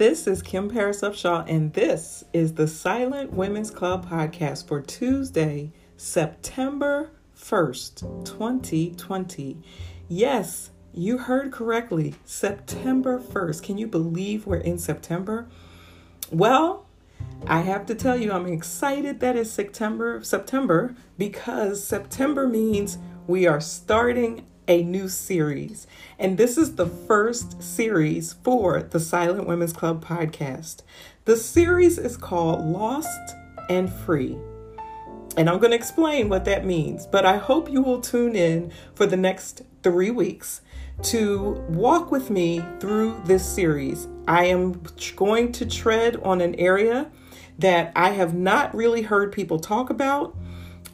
This is Kim Paris Upshaw, and this is the Silent Women's Club podcast for Tuesday, September 1st, 2020. Yes, you heard correctly. September 1st. Can you believe we're in September? Well, I have to tell you, I'm excited that it's September, September because September means we are starting a new series. And this is the first series for the Silent Women's Club podcast. The series is called Lost and Free. And I'm going to explain what that means, but I hope you will tune in for the next three weeks to walk with me through this series. I am going to tread on an area that I have not really heard people talk about.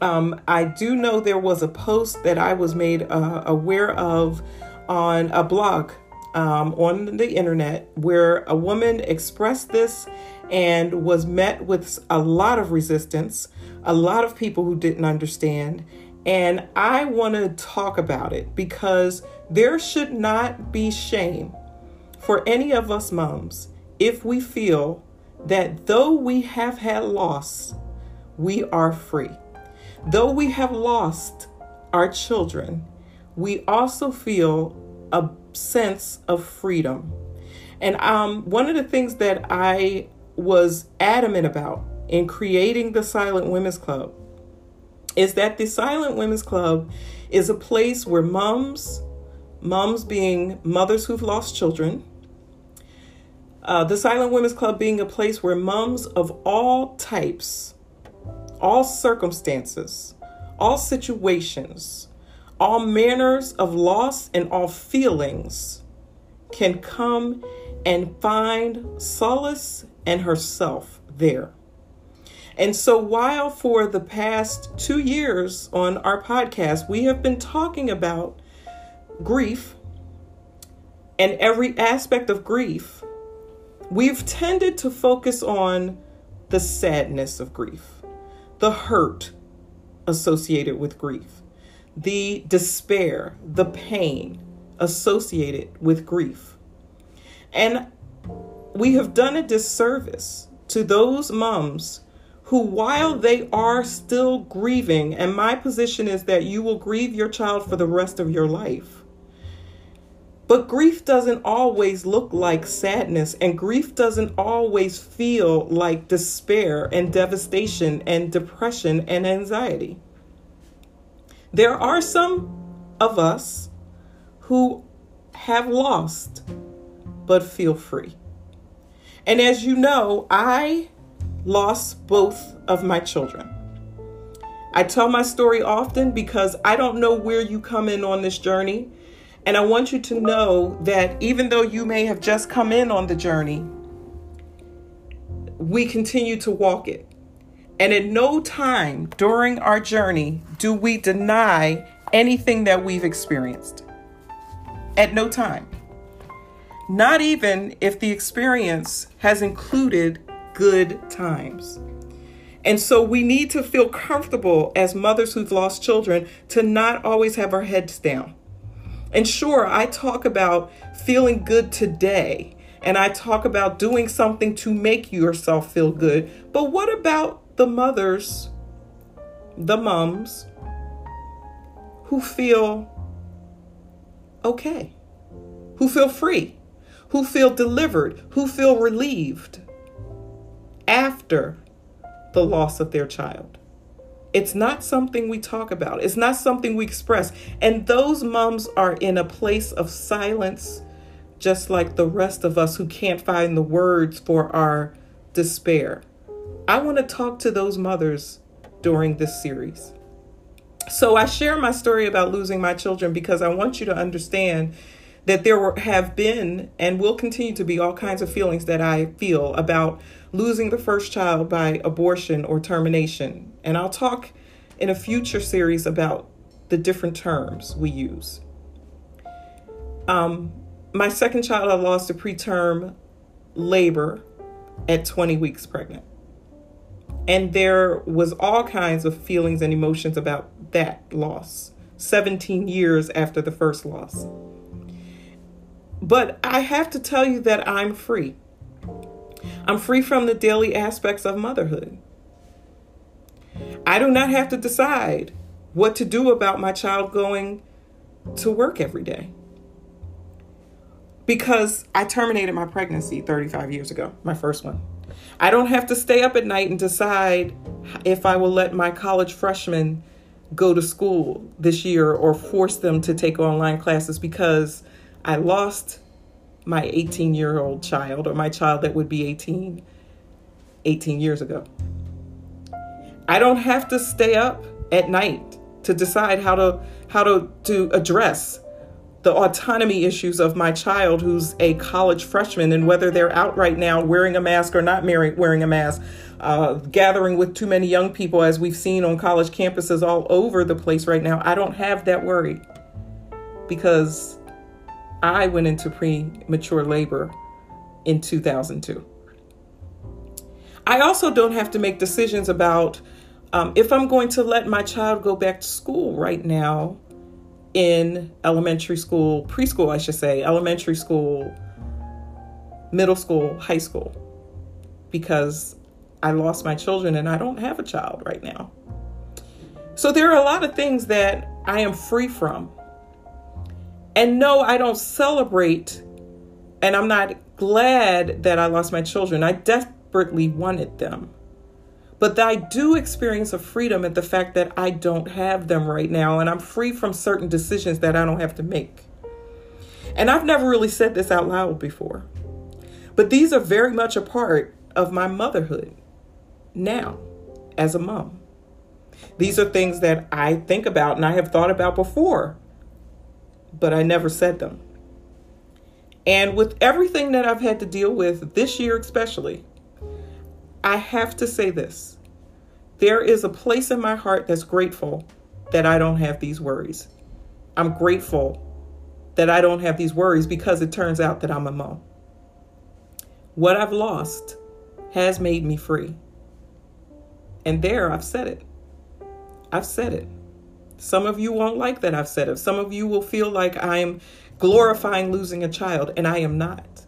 Um, I do know there was a post that I was made uh, aware of on a blog um, on the internet where a woman expressed this and was met with a lot of resistance, a lot of people who didn't understand. And I want to talk about it because there should not be shame for any of us moms if we feel that though we have had loss, we are free. Though we have lost our children, we also feel a sense of freedom. And um, one of the things that I was adamant about in creating the Silent Women's Club is that the Silent Women's Club is a place where moms, moms being mothers who've lost children, uh, the Silent Women's Club being a place where moms of all types, all circumstances, all situations, all manners of loss, and all feelings can come and find solace and herself there. And so, while for the past two years on our podcast, we have been talking about grief and every aspect of grief, we've tended to focus on the sadness of grief, the hurt associated with grief, the despair, the pain associated with grief. And we have done a disservice to those moms who, while they are still grieving, and my position is that you will grieve your child for the rest of your life but grief doesn't always look like sadness, and grief doesn't always feel like despair and devastation and depression and anxiety. There are some of us who have lost but feel free. And as you know, I lost both of my children. I tell my story often because I don't know where you come in on this journey. And I want you to know that even though you may have just come in on the journey, we continue to walk it. And at no time during our journey do we deny anything that we've experienced. At no time. Not even if the experience has included good times. And so we need to feel comfortable as mothers who've lost children to not always have our heads down and sure, I talk about feeling good today and I talk about doing something to make yourself feel good. But what about the mothers, the moms who feel okay, who feel free, who feel delivered, who feel relieved after the loss of their child? It's not something we talk about. It's not something we express. And those moms are in a place of silence, just like the rest of us who can't find the words for our despair. I want to talk to those mothers during this series. So I share my story about losing my children because I want you to understand that there were, have been and will continue to be all kinds of feelings that I feel about losing the first child by abortion or termination. And I'll talk in a future series about the different terms we use. Um, my second child, I lost to preterm labor at 20 weeks pregnant. And there was all kinds of feelings and emotions about that loss 17 years after the first loss. But I have to tell you that I'm free. I'm free from the daily aspects of motherhood. I do not have to decide what to do about my child going to work every day. Because I terminated my pregnancy 35 years ago, my first one. I don't have to stay up at night and decide if I will let my college freshmen go to school this year or force them to take online classes because I lost my 18 year old child or my child that would be 18 18 years ago. I don't have to stay up at night to decide how to how to to address the autonomy issues of my child who's a college freshman and whether they're out right now wearing a mask or not wearing a mask, uh, gathering with too many young people as we've seen on college campuses all over the place right now. I don't have that worry because I went into premature labor in 2002. I also don't have to make decisions about um, if I'm going to let my child go back to school right now in elementary school, preschool, I should say, elementary school, middle school, high school, because I lost my children and I don't have a child right now. So there are a lot of things that I am free from. And no, I don't celebrate and I'm not glad that I lost my children. I desperately wanted them. But I do experience a freedom at the fact that I don't have them right now, and I'm free from certain decisions that I don't have to make. And I've never really said this out loud before, but these are very much a part of my motherhood now as a mom. These are things that I think about and I have thought about before, but I never said them. And with everything that I've had to deal with this year, especially, I have to say this. There is a place in my heart that's grateful that I don't have these worries. I'm grateful that I don't have these worries because it turns out that I'm a mom. What I've lost has made me free. And there, I've said it. I've said it. Some of you won't like that I've said it. Some of you will feel like I'm glorifying losing a child, and I am not.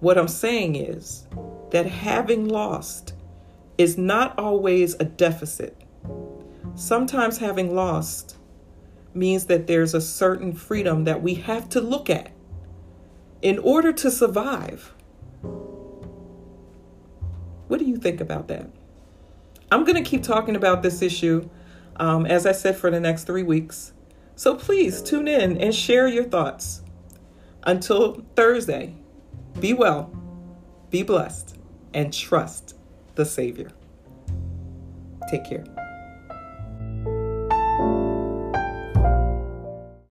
What I'm saying is that having lost is not always a deficit. Sometimes having lost means that there's a certain freedom that we have to look at in order to survive. What do you think about that? I'm going to keep talking about this issue, um, as I said, for the next three weeks. So please tune in and share your thoughts. Until Thursday, be well, be blessed, and trust the Savior. Take care.